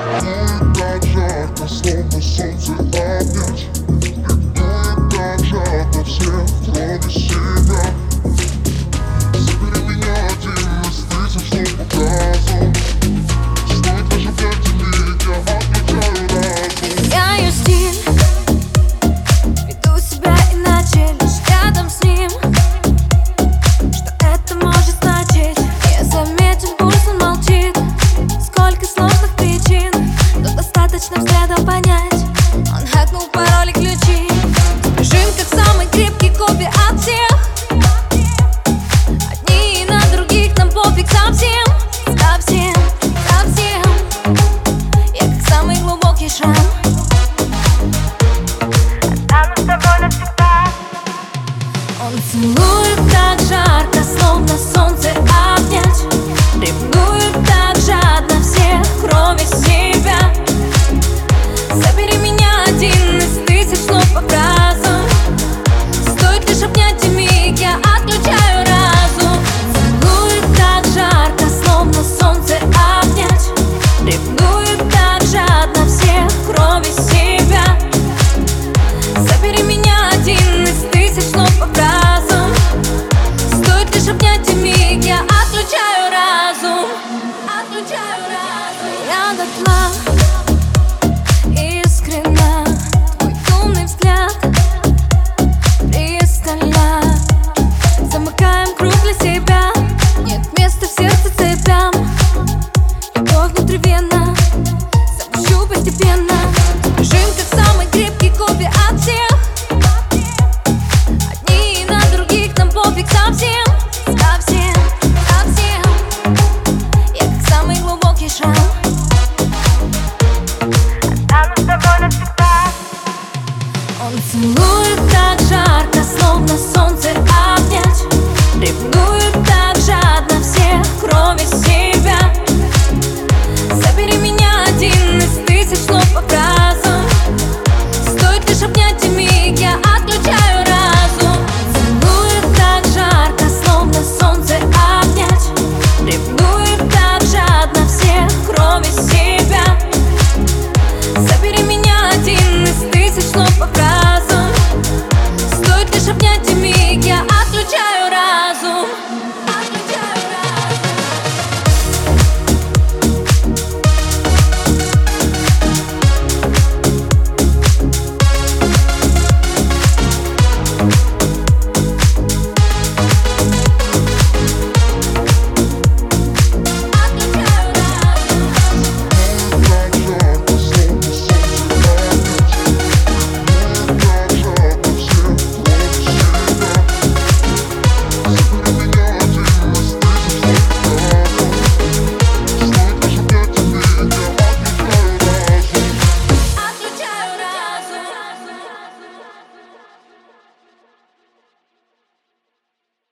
Ты так жарко, словно солнце обнять Беспомощным взглядом понять. снова себя. Забери меня один из тысяч слов по фразам. Стоит лишь обнять и миг, я отключаю разум. Отключаю разум. Я дотла